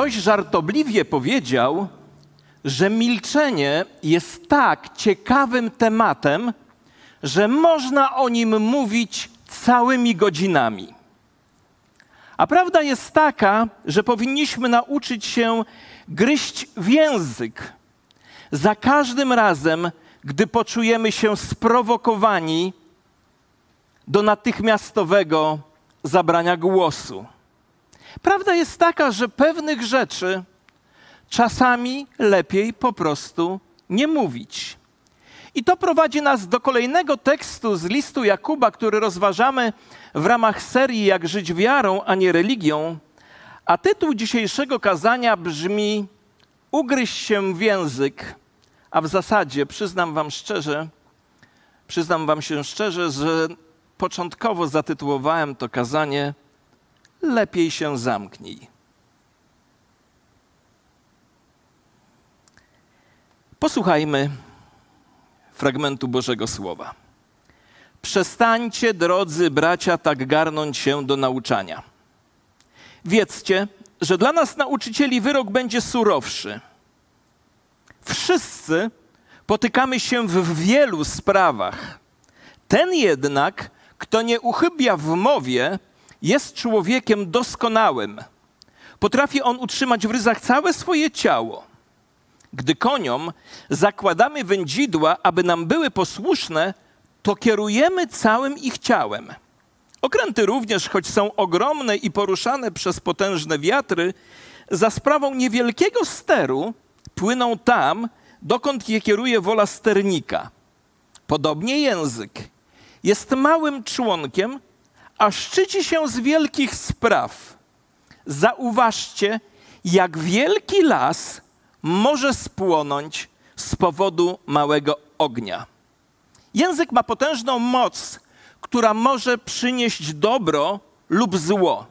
Ktoś żartobliwie powiedział, że milczenie jest tak ciekawym tematem, że można o nim mówić całymi godzinami. A prawda jest taka, że powinniśmy nauczyć się gryźć w język za każdym razem, gdy poczujemy się sprowokowani do natychmiastowego zabrania głosu. Prawda jest taka, że pewnych rzeczy czasami lepiej po prostu nie mówić. I to prowadzi nas do kolejnego tekstu z listu Jakuba, który rozważamy w ramach serii Jak żyć wiarą, a nie religią. A tytuł dzisiejszego kazania brzmi Ugryź się w język, a w zasadzie przyznam wam szczerze, przyznam wam się szczerze, że początkowo zatytułowałem to kazanie Lepiej się zamknij. Posłuchajmy fragmentu Bożego Słowa. Przestańcie, drodzy bracia, tak garnąć się do nauczania. Wiedzcie, że dla nas nauczycieli wyrok będzie surowszy. Wszyscy potykamy się w wielu sprawach. Ten jednak, kto nie uchybia w mowie, jest człowiekiem doskonałym. Potrafi on utrzymać w ryzach całe swoje ciało. Gdy koniom zakładamy wędzidła, aby nam były posłuszne, to kierujemy całym ich ciałem. Okręty również, choć są ogromne i poruszane przez potężne wiatry, za sprawą niewielkiego steru płyną tam, dokąd je kieruje wola sternika. Podobnie język jest małym członkiem, a szczyci się z wielkich spraw. Zauważcie, jak wielki las może spłonąć z powodu małego ognia. Język ma potężną moc, która może przynieść dobro lub zło.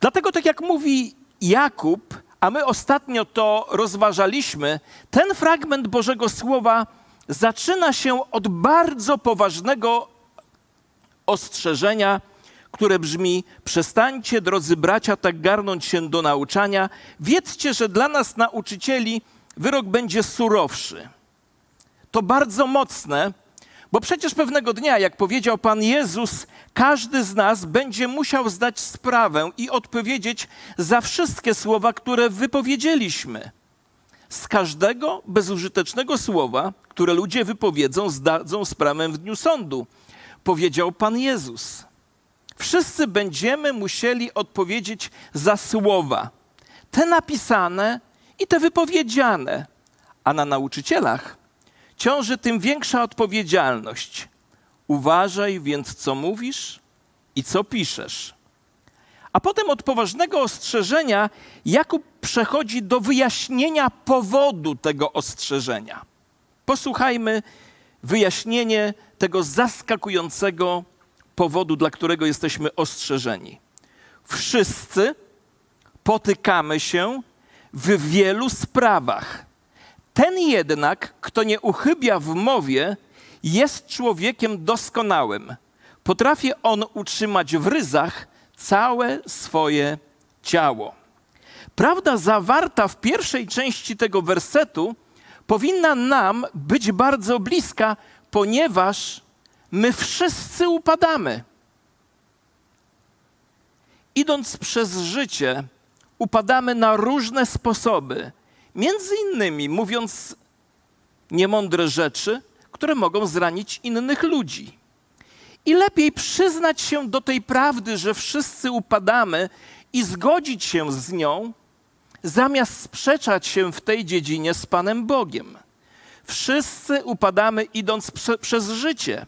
Dlatego, tak jak mówi Jakub, a my ostatnio to rozważaliśmy, ten fragment Bożego Słowa zaczyna się od bardzo poważnego ostrzeżenia, które brzmi: Przestańcie, drodzy bracia, tak garnąć się do nauczania. Wiedzcie, że dla nas, nauczycieli, wyrok będzie surowszy. To bardzo mocne, bo przecież pewnego dnia, jak powiedział Pan Jezus, każdy z nas będzie musiał zdać sprawę i odpowiedzieć za wszystkie słowa, które wypowiedzieliśmy. Z każdego bezużytecznego słowa, które ludzie wypowiedzą, zdadzą sprawę w dniu sądu, powiedział Pan Jezus. Wszyscy będziemy musieli odpowiedzieć za słowa, te napisane i te wypowiedziane, a na nauczycielach ciąży tym większa odpowiedzialność. Uważaj więc, co mówisz i co piszesz. A potem od poważnego ostrzeżenia Jakub przechodzi do wyjaśnienia powodu tego ostrzeżenia. Posłuchajmy wyjaśnienie tego zaskakującego powodu, dla którego jesteśmy ostrzeżeni. Wszyscy potykamy się w wielu sprawach. Ten jednak, kto nie uchybia w mowie, jest człowiekiem doskonałym. Potrafi on utrzymać w ryzach całe swoje ciało. Prawda zawarta w pierwszej części tego wersetu powinna nam być bardzo bliska, ponieważ my wszyscy upadamy. Idąc przez życie, upadamy na różne sposoby, między innymi mówiąc niemądre rzeczy, które mogą zranić innych ludzi. I lepiej przyznać się do tej prawdy, że wszyscy upadamy i zgodzić się z nią, zamiast sprzeczać się w tej dziedzinie z Panem Bogiem. Wszyscy upadamy idąc prze, przez życie.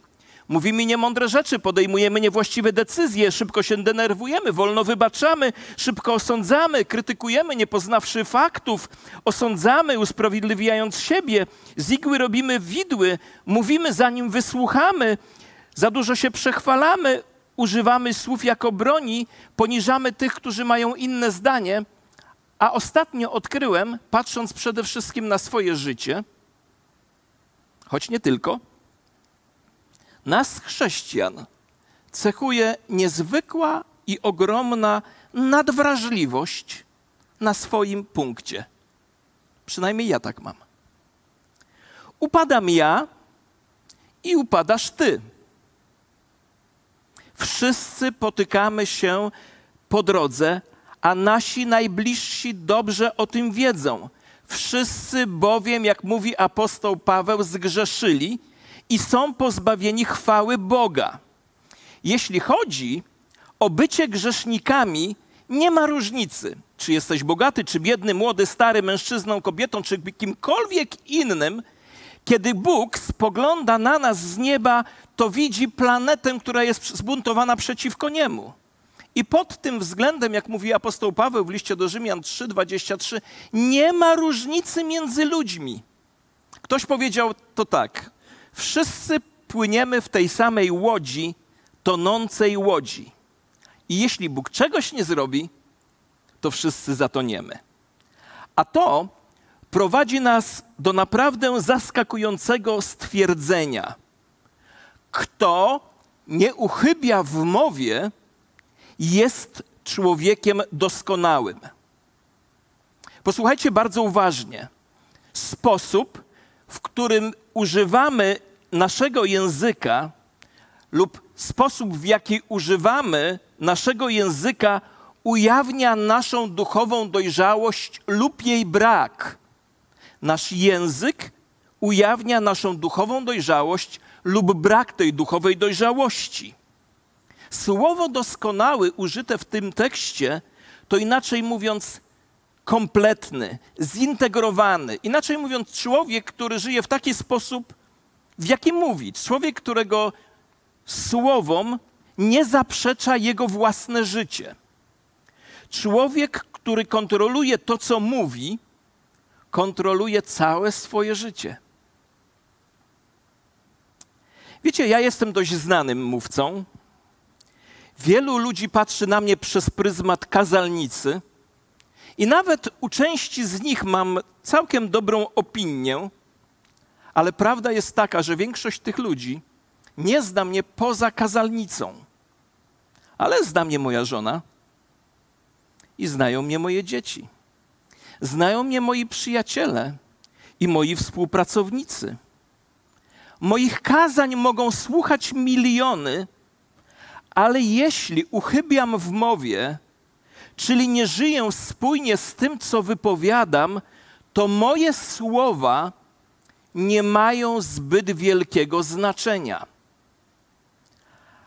Mówimy niemądre rzeczy, podejmujemy niewłaściwe decyzje, szybko się denerwujemy, wolno wybaczamy, szybko osądzamy, krytykujemy, nie poznawszy faktów, osądzamy, usprawiedliwiając siebie, z igły robimy widły, mówimy zanim wysłuchamy, za dużo się przechwalamy, używamy słów jako broni, poniżamy tych, którzy mają inne zdanie. A ostatnio odkryłem, patrząc przede wszystkim na swoje życie, choć nie tylko, nas, chrześcijan, cechuje niezwykła i ogromna nadwrażliwość na swoim punkcie. Przynajmniej ja tak mam. Upadam ja i upadasz ty. Wszyscy potykamy się po drodze, a nasi najbliżsi dobrze o tym wiedzą. Wszyscy bowiem, jak mówi apostoł Paweł, zgrzeszyli i są pozbawieni chwały Boga. Jeśli chodzi o bycie grzesznikami, nie ma różnicy, czy jesteś bogaty, czy biedny, młody, stary, mężczyzną, kobietą, czy kimkolwiek innym. Kiedy Bóg spogląda na nas z nieba, to widzi planetę, która jest zbuntowana przeciwko niemu. I pod tym względem, jak mówi apostoł Paweł w liście do Rzymian 3:23, nie ma różnicy między ludźmi. Ktoś powiedział to tak: Wszyscy płyniemy w tej samej łodzi, tonącej łodzi. I jeśli Bóg czegoś nie zrobi, to wszyscy zatoniemy. A to prowadzi nas do naprawdę zaskakującego stwierdzenia. Kto nie uchybia w mowie, jest człowiekiem doskonałym. Posłuchajcie bardzo uważnie. Sposób, w którym używamy naszego języka lub sposób, w jaki używamy naszego języka, ujawnia naszą duchową dojrzałość lub jej brak. Nasz język ujawnia naszą duchową dojrzałość lub brak tej duchowej dojrzałości. Słowo doskonały użyte w tym tekście to inaczej mówiąc kompletny, zintegrowany. Inaczej mówiąc, człowiek, który żyje w taki sposób, w jaki mówi. Człowiek, którego słowom nie zaprzecza jego własne życie. Człowiek, który kontroluje to, co mówi, kontroluje całe swoje życie. Wiecie, ja jestem dość znanym mówcą. Wielu ludzi patrzy na mnie przez pryzmat kazalnicy, i nawet u części z nich mam całkiem dobrą opinię, ale prawda jest taka, że większość tych ludzi nie zna mnie poza kazalnicą. Ale zna mnie moja żona i znają mnie moje dzieci. Znają mnie moi przyjaciele i moi współpracownicy. Moich kazań mogą słuchać miliony, ale jeśli uchybiam w mowie, czyli nie żyję spójnie z tym, co wypowiadam, to moje słowa nie mają zbyt wielkiego znaczenia.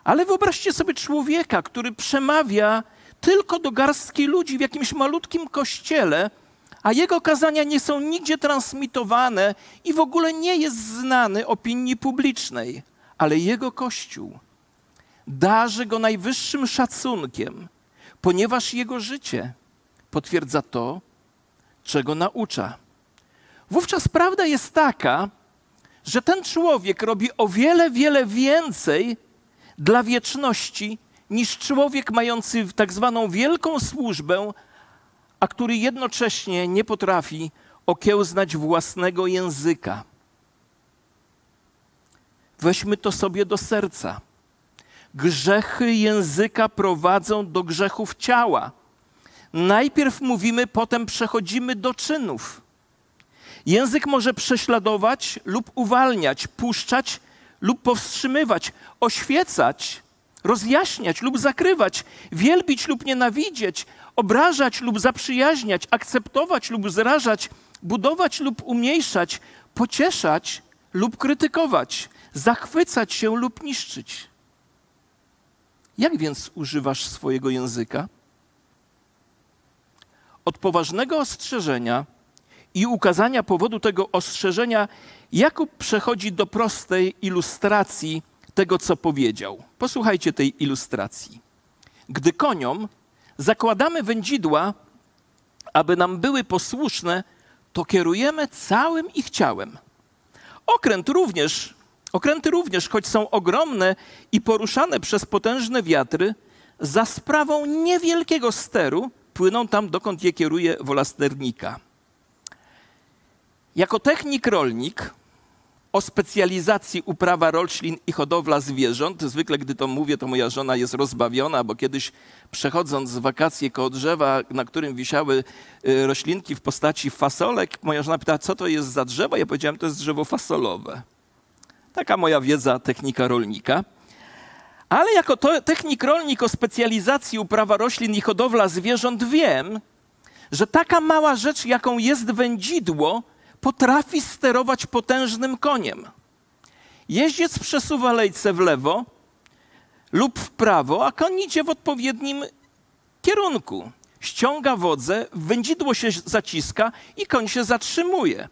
Ale wyobraźcie sobie człowieka, który przemawia tylko do garstki ludzi w jakimś malutkim kościele, a jego kazania nie są nigdzie transmitowane i w ogóle nie jest znany opinii publicznej, ale jego kościół darzy go najwyższym szacunkiem, ponieważ jego życie potwierdza to, czego naucza. Wówczas prawda jest taka, że ten człowiek robi o wiele, wiele więcej dla wieczności niż człowiek mający tak zwaną wielką służbę, a który jednocześnie nie potrafi okiełznać własnego języka. Weźmy to sobie do serca. Grzechy języka prowadzą do grzechów ciała. Najpierw mówimy, potem przechodzimy do czynów. Język może prześladować lub uwalniać, puszczać lub powstrzymywać, oświecać, rozjaśniać lub zakrywać, wielbić lub nienawidzieć, obrażać lub zaprzyjaźniać, akceptować lub zrażać, budować lub umniejszać, pocieszać lub krytykować, zachwycać się lub niszczyć. Jak więc używasz swojego języka? Od poważnego ostrzeżenia i ukazania powodu tego ostrzeżenia Jakub przechodzi do prostej ilustracji tego, co powiedział. Posłuchajcie tej ilustracji. Gdy koniom zakładamy wędzidła, aby nam były posłuszne, to kierujemy całym ich ciałem. Okręt również, okręty również, choć są ogromne i poruszane przez potężne wiatry, za sprawą niewielkiego steru płyną tam, dokąd je kieruje wola sternika. Jako technik rolnik o specjalizacji uprawa roślin i hodowla zwierząt. Zwykle, gdy to mówię, to moja żona jest rozbawiona, bo kiedyś przechodząc z wakacji koło drzewa, na którym wisiały y, roślinki w postaci fasolek, moja żona pytała, co to jest za drzewo? Ja powiedziałem, to jest drzewo fasolowe. Taka moja wiedza technika rolnika. Ale jako to, technik rolnik o specjalizacji uprawa roślin i hodowla zwierząt wiem, że taka mała rzecz, jaką jest wędzidło, potrafi sterować potężnym koniem. Jeździec przesuwa lejce w lewo lub w prawo, a koń idzie w odpowiednim kierunku. Ściąga wodze, wędzidło się zaciska i koń się zatrzymuje.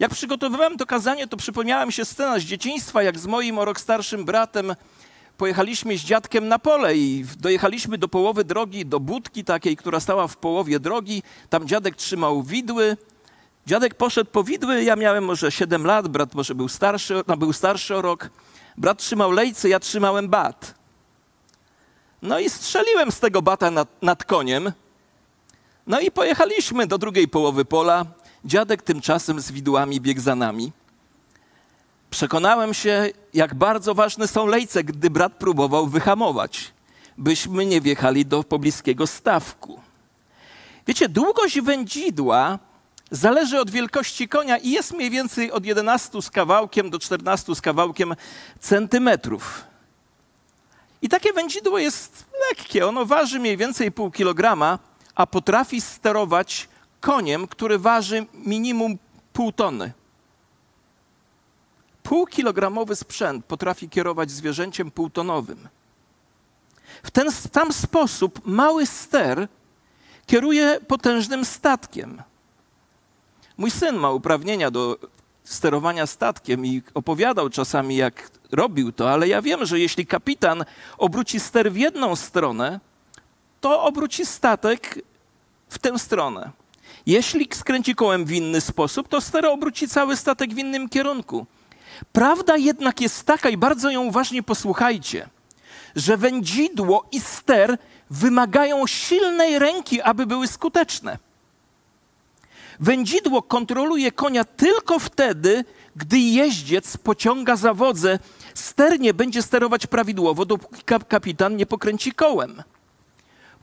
Jak przygotowywałem to kazanie, to przypomniała mi się scena z dzieciństwa, jak z moim o rok starszym bratem pojechaliśmy z dziadkiem na pole i dojechaliśmy do połowy drogi, do budki takiej, która stała w połowie drogi. Tam dziadek trzymał widły. Dziadek poszedł po widły, ja miałem może 7 lat, brat może był starszy, no był starszy o rok. Brat trzymał lejce, ja trzymałem bat. No i strzeliłem z tego bata nad, nad koniem. No i pojechaliśmy do drugiej połowy pola. Dziadek tymczasem z widłami biegł za nami. Przekonałem się, jak bardzo ważne są lejce, gdy brat próbował wyhamować, byśmy nie wjechali do pobliskiego stawku. Wiecie, długość wędzidła zależy od wielkości konia i jest mniej więcej od 11 z kawałkiem do 14 z kawałkiem centymetrów. I takie wędzidło jest lekkie, ono waży mniej więcej pół kilograma, a potrafi sterować koniem, który waży minimum pół tony. Półkilogramowy sprzęt potrafi kierować zwierzęciem półtonowym. W ten sam sposób mały ster kieruje potężnym statkiem. Mój syn ma uprawnienia do sterowania statkiem i opowiadał czasami, jak robił to, ale ja wiem, że jeśli kapitan obróci ster w jedną stronę, to obróci statek w tę stronę. Jeśli skręci kołem w inny sposób, to ster obróci cały statek w innym kierunku. Prawda jednak jest taka, i bardzo ją uważnie posłuchajcie, że wędzidło i ster wymagają silnej ręki, aby były skuteczne. Wędzidło kontroluje konia tylko wtedy, gdy jeździec pociąga za wodze. Ster nie będzie sterować prawidłowo, dopóki kapitan nie pokręci kołem.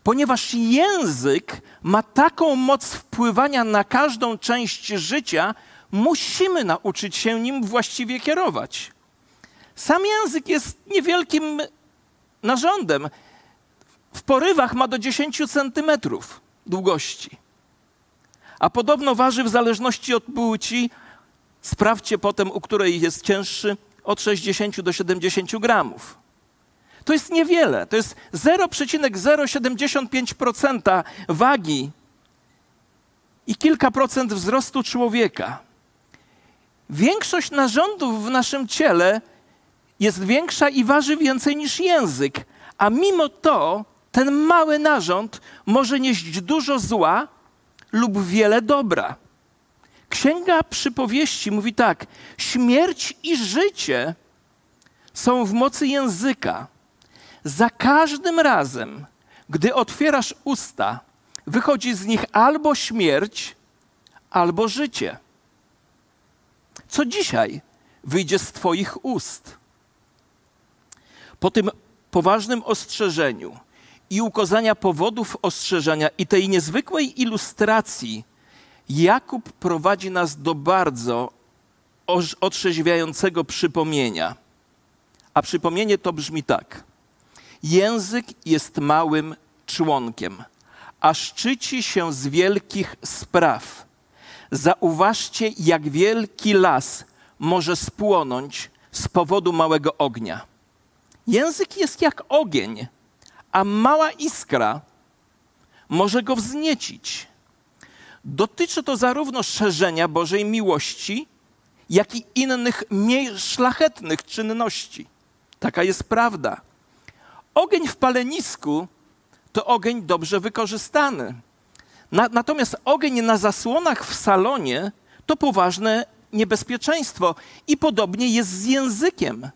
Ponieważ język ma taką moc wpływania na każdą część życia, musimy nauczyć się nim właściwie kierować. Sam język jest niewielkim narządem. W porywach ma do 10 centymetrów długości. A podobno waży w zależności od płci, sprawdźcie potem, u której jest cięższy, od 60 do 70 gramów. To jest niewiele, to jest 0,075% wagi i kilka procent wzrostu człowieka. Większość narządów w naszym ciele jest większa i waży więcej niż język, a mimo to ten mały narząd może nieść dużo zła lub wiele dobra. Księga przypowieści mówi tak: śmierć i życie są w mocy języka. Za każdym razem, gdy otwierasz usta, wychodzi z nich albo śmierć, albo życie co dzisiaj wyjdzie z Twoich ust. Po tym poważnym ostrzeżeniu i ukazania powodów ostrzeżenia i tej niezwykłej ilustracji, Jakub prowadzi nas do bardzo otrzeźwiającego przypomnienia. A przypomnienie to brzmi tak. Język jest małym członkiem, a szczyci się z wielkich spraw Zauważcie, jak wielki las może spłonąć z powodu małego ognia. Język jest jak ogień, a mała iskra może go wzniecić. Dotyczy to zarówno szerzenia Bożej miłości, jak i innych mniej szlachetnych czynności. Taka jest prawda. Ogień w palenisku to ogień dobrze wykorzystany. Na, natomiast ogień na zasłonach w salonie to poważne niebezpieczeństwo. I podobnie jest z językiem.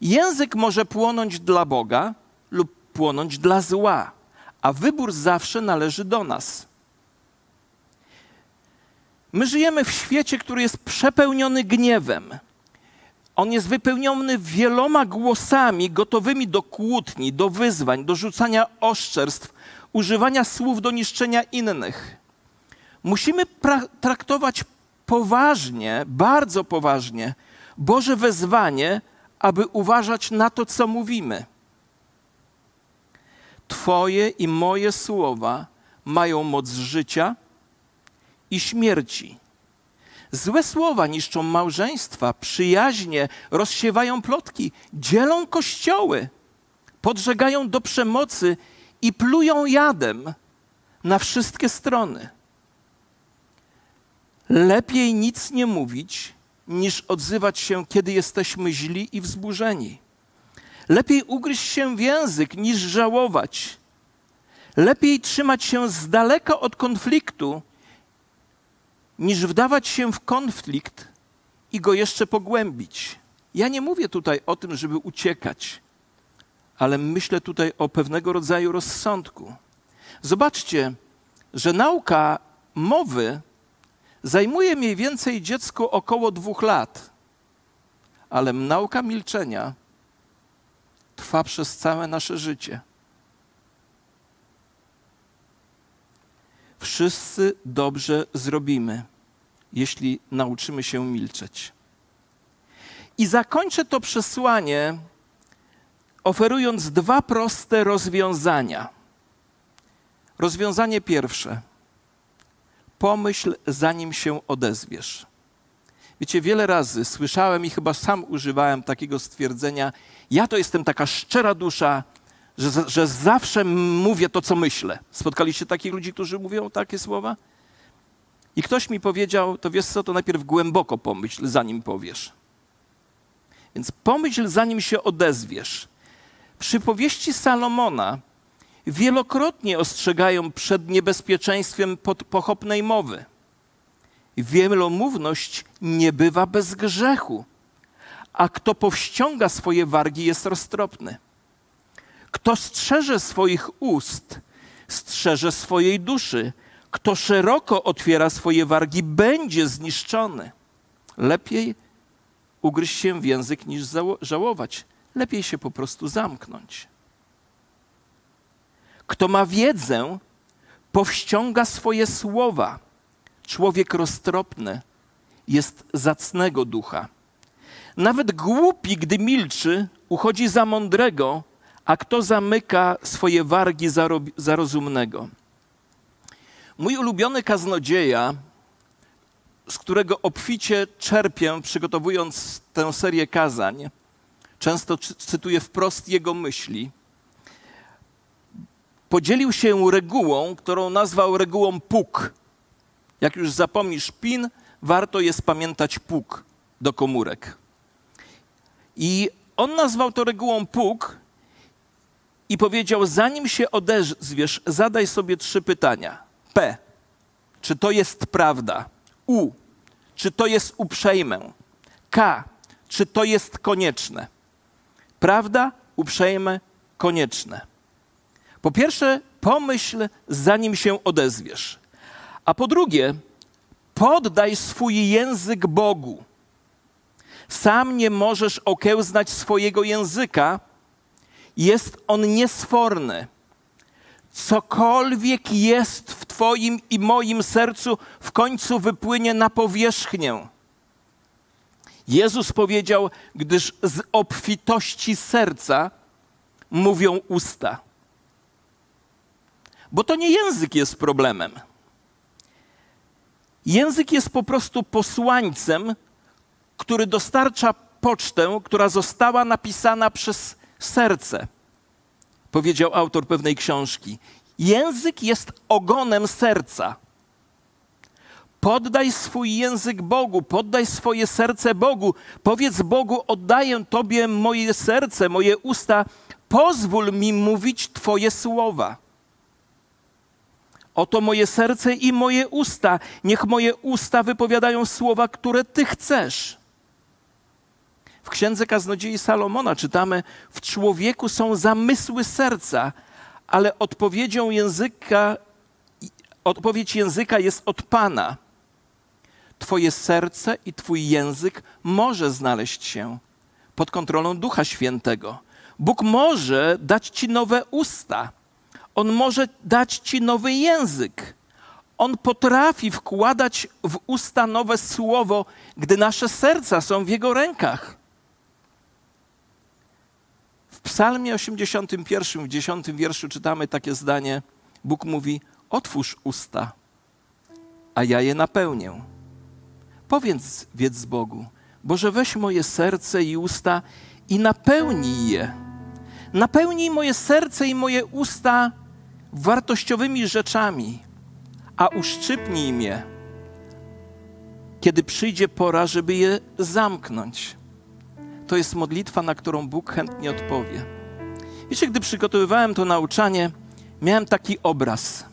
Język może płonąć dla Boga lub płonąć dla zła, a wybór zawsze należy do nas. My żyjemy w świecie, który jest przepełniony gniewem. On jest wypełniony wieloma głosami gotowymi do kłótni, do wyzwań, do rzucania oszczerstw, używania słów do niszczenia innych. Musimy traktować poważnie, bardzo poważnie Boże wezwanie, aby uważać na to, co mówimy. Twoje i moje słowa mają moc życia i śmierci. Złe słowa niszczą małżeństwa, przyjaźnie, rozsiewają plotki, dzielą kościoły, podżegają do przemocy i plują jadem na wszystkie strony. Lepiej nic nie mówić, niż odzywać się, kiedy jesteśmy źli i wzburzeni. Lepiej ugryźć się w język, niż żałować. Lepiej trzymać się z daleka od konfliktu, niż wdawać się w konflikt i go jeszcze pogłębić. Ja nie mówię tutaj o tym, żeby uciekać, ale myślę tutaj o pewnego rodzaju rozsądku. Zobaczcie, że nauka mowy zajmuje mniej więcej dziecku około dwóch lat, ale nauka milczenia trwa przez całe nasze życie. Wszyscy dobrze zrobimy, jeśli nauczymy się milczeć. I zakończę to przesłanie oferując dwa proste rozwiązania. Rozwiązanie pierwsze. Pomyśl, zanim się odezwiesz. Wiecie, wiele razy słyszałem i chyba sam używałem takiego stwierdzenia: Ja to jestem taka szczera dusza, że, że zawsze mówię to, co myślę. Spotkaliście takich ludzi, którzy mówią takie słowa? I ktoś mi powiedział, to wiesz co, to najpierw głęboko pomyśl, zanim powiesz. Więc pomyśl, zanim się odezwiesz. Przypowieści Salomona wielokrotnie ostrzegają przed niebezpieczeństwem pochopnej mowy. Wielomówność nie bywa bez grzechu, a kto powściąga swoje wargi jest roztropny. Kto strzeże swoich ust, strzeże swojej duszy. Kto szeroko otwiera swoje wargi, będzie zniszczony. Lepiej ugryźć się w język niż żałować. Lepiej się po prostu zamknąć. Kto ma wiedzę, powściąga swoje słowa. Człowiek roztropny jest zacnego ducha. Nawet głupi, gdy milczy, uchodzi za mądrego, a kto zamyka swoje wargi za, rozumnego. Mój ulubiony kaznodzieja, z którego obficie czerpię, przygotowując tę serię kazań, często cytuję wprost jego myśli, podzielił się regułą, którą nazwał regułą PUK. Jak już zapomnisz PIN, warto jest pamiętać PUK do komórek. I on nazwał to regułą PUK, i powiedział: Zanim się odezwiesz, zadaj sobie trzy pytania. P. Czy to jest prawda? U. Czy to jest uprzejme? K. Czy to jest konieczne? Prawda, uprzejme, konieczne. Po pierwsze, pomyśl, zanim się odezwiesz. A po drugie, poddaj swój język Bogu. Sam nie możesz okiełznać swojego języka, jest on niesforny. Cokolwiek jest w Twoim i moim sercu, w końcu wypłynie na powierzchnię. Jezus powiedział, gdyż z obfitości serca mówią usta. Bo to nie język jest problemem. Język jest po prostu posłańcem, który dostarcza pocztę, która została napisana przez serce, powiedział autor pewnej książki. Język jest ogonem serca. Poddaj swój język Bogu, poddaj swoje serce Bogu. Powiedz Bogu: Oddaję Tobie moje serce, moje usta, pozwól mi mówić Twoje słowa. Oto moje serce i moje usta. Niech moje usta wypowiadają słowa, które Ty chcesz. W księdze kaznodziei Salomona czytamy: W człowieku są zamysły serca, ale odpowiedzią języka, odpowiedź języka jest od Pana. Twoje serce i Twój język może znaleźć się pod kontrolą Ducha Świętego. Bóg może dać Ci nowe usta. On może dać Ci nowy język. On potrafi wkładać w usta nowe słowo, gdy nasze serca są w Jego rękach. Psalmie 81, w 10 wierszu czytamy takie zdanie: Bóg mówi: Otwórz usta, a ja je napełnię. Powiedz wiedz Bogu, Boże, weź moje serce i usta i napełnij je. Napełnij moje serce i moje usta wartościowymi rzeczami, a uszczypnij mnie, kiedy przyjdzie pora, żeby je zamknąć. To jest modlitwa, na którą Bóg chętnie odpowie. Wiecie, gdy przygotowywałem to nauczanie, miałem taki obraz.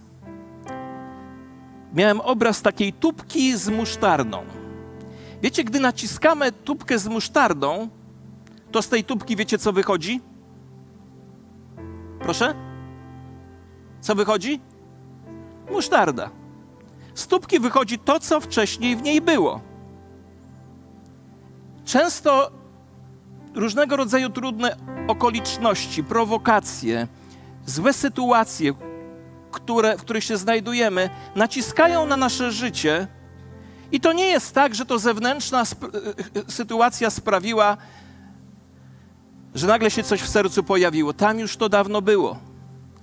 Miałem obraz takiej tubki z musztardą. Wiecie, gdy naciskamy tubkę z musztardą, to z tej tubki wiecie, co wychodzi? Proszę? Co wychodzi? Musztarda. Z tubki wychodzi to, co wcześniej w niej było. Często różnego rodzaju trudne okoliczności, prowokacje, złe sytuacje, które, w których się znajdujemy, naciskają na nasze życie. I to nie jest tak, że to zewnętrzna sp sytuacja sprawiła, że nagle się coś w sercu pojawiło. Tam już to dawno było.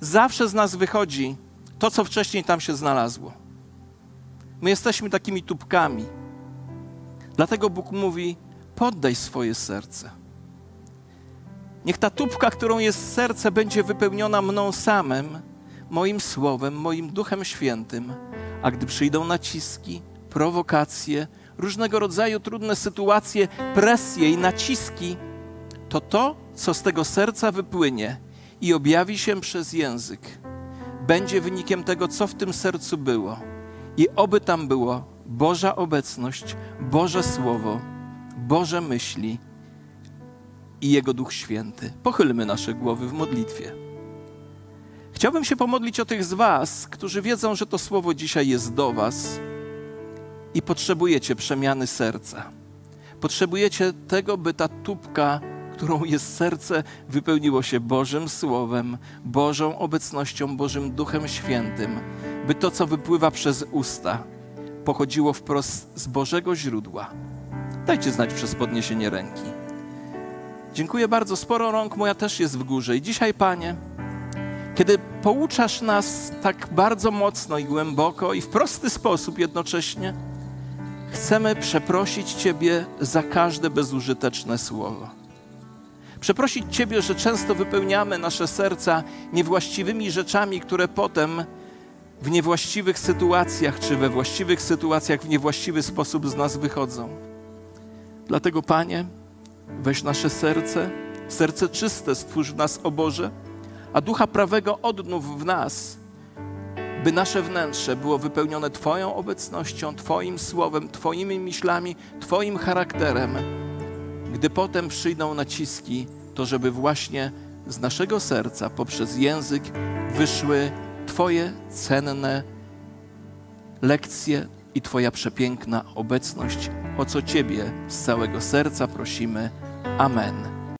Zawsze z nas wychodzi to, co wcześniej tam się znalazło. My jesteśmy takimi tubkami. Dlatego Bóg mówi: poddaj swoje serce. Niech ta tubka, którą jest serce, będzie wypełniona mną samym, moim słowem, moim duchem świętym. A gdy przyjdą naciski, prowokacje, różnego rodzaju trudne sytuacje, presje i naciski, to to, co z tego serca wypłynie i objawi się przez język, będzie wynikiem tego, co w tym sercu było. I oby tam było Boża obecność, Boże Słowo, Boże myśli i Jego Duch Święty. Pochylmy nasze głowy w modlitwie. Chciałbym się pomodlić o tych z Was, którzy wiedzą, że to Słowo dzisiaj jest do Was i potrzebujecie przemiany serca. Potrzebujecie tego, by ta tubka którą jest serce, wypełniło się Bożym Słowem, Bożą obecnością, Bożym Duchem Świętym, by to, co wypływa przez usta, pochodziło wprost z Bożego źródła. Dajcie znać przez podniesienie ręki. Dziękuję bardzo. Sporo rąk moja też jest w górze. I dzisiaj, Panie, kiedy pouczasz nas tak bardzo mocno i głęboko i w prosty sposób jednocześnie, chcemy przeprosić Ciebie za każde bezużyteczne słowo. Przeprosić Ciebie, że często wypełniamy nasze serca niewłaściwymi rzeczami, które potem w niewłaściwych sytuacjach, czy we właściwych sytuacjach w niewłaściwy sposób z nas wychodzą. Dlatego, Panie, weź nasze serce, serce czyste stwórz w nas, o Boże, a ducha prawego odnów w nas, by nasze wnętrze było wypełnione Twoją obecnością, Twoim słowem, Twoimi myślami, Twoim charakterem. Gdy potem przyjdą naciski, to żeby właśnie z naszego serca poprzez język wyszły Twoje cenne lekcje i Twoja przepiękna obecność, o co Ciebie z całego serca prosimy. Amen.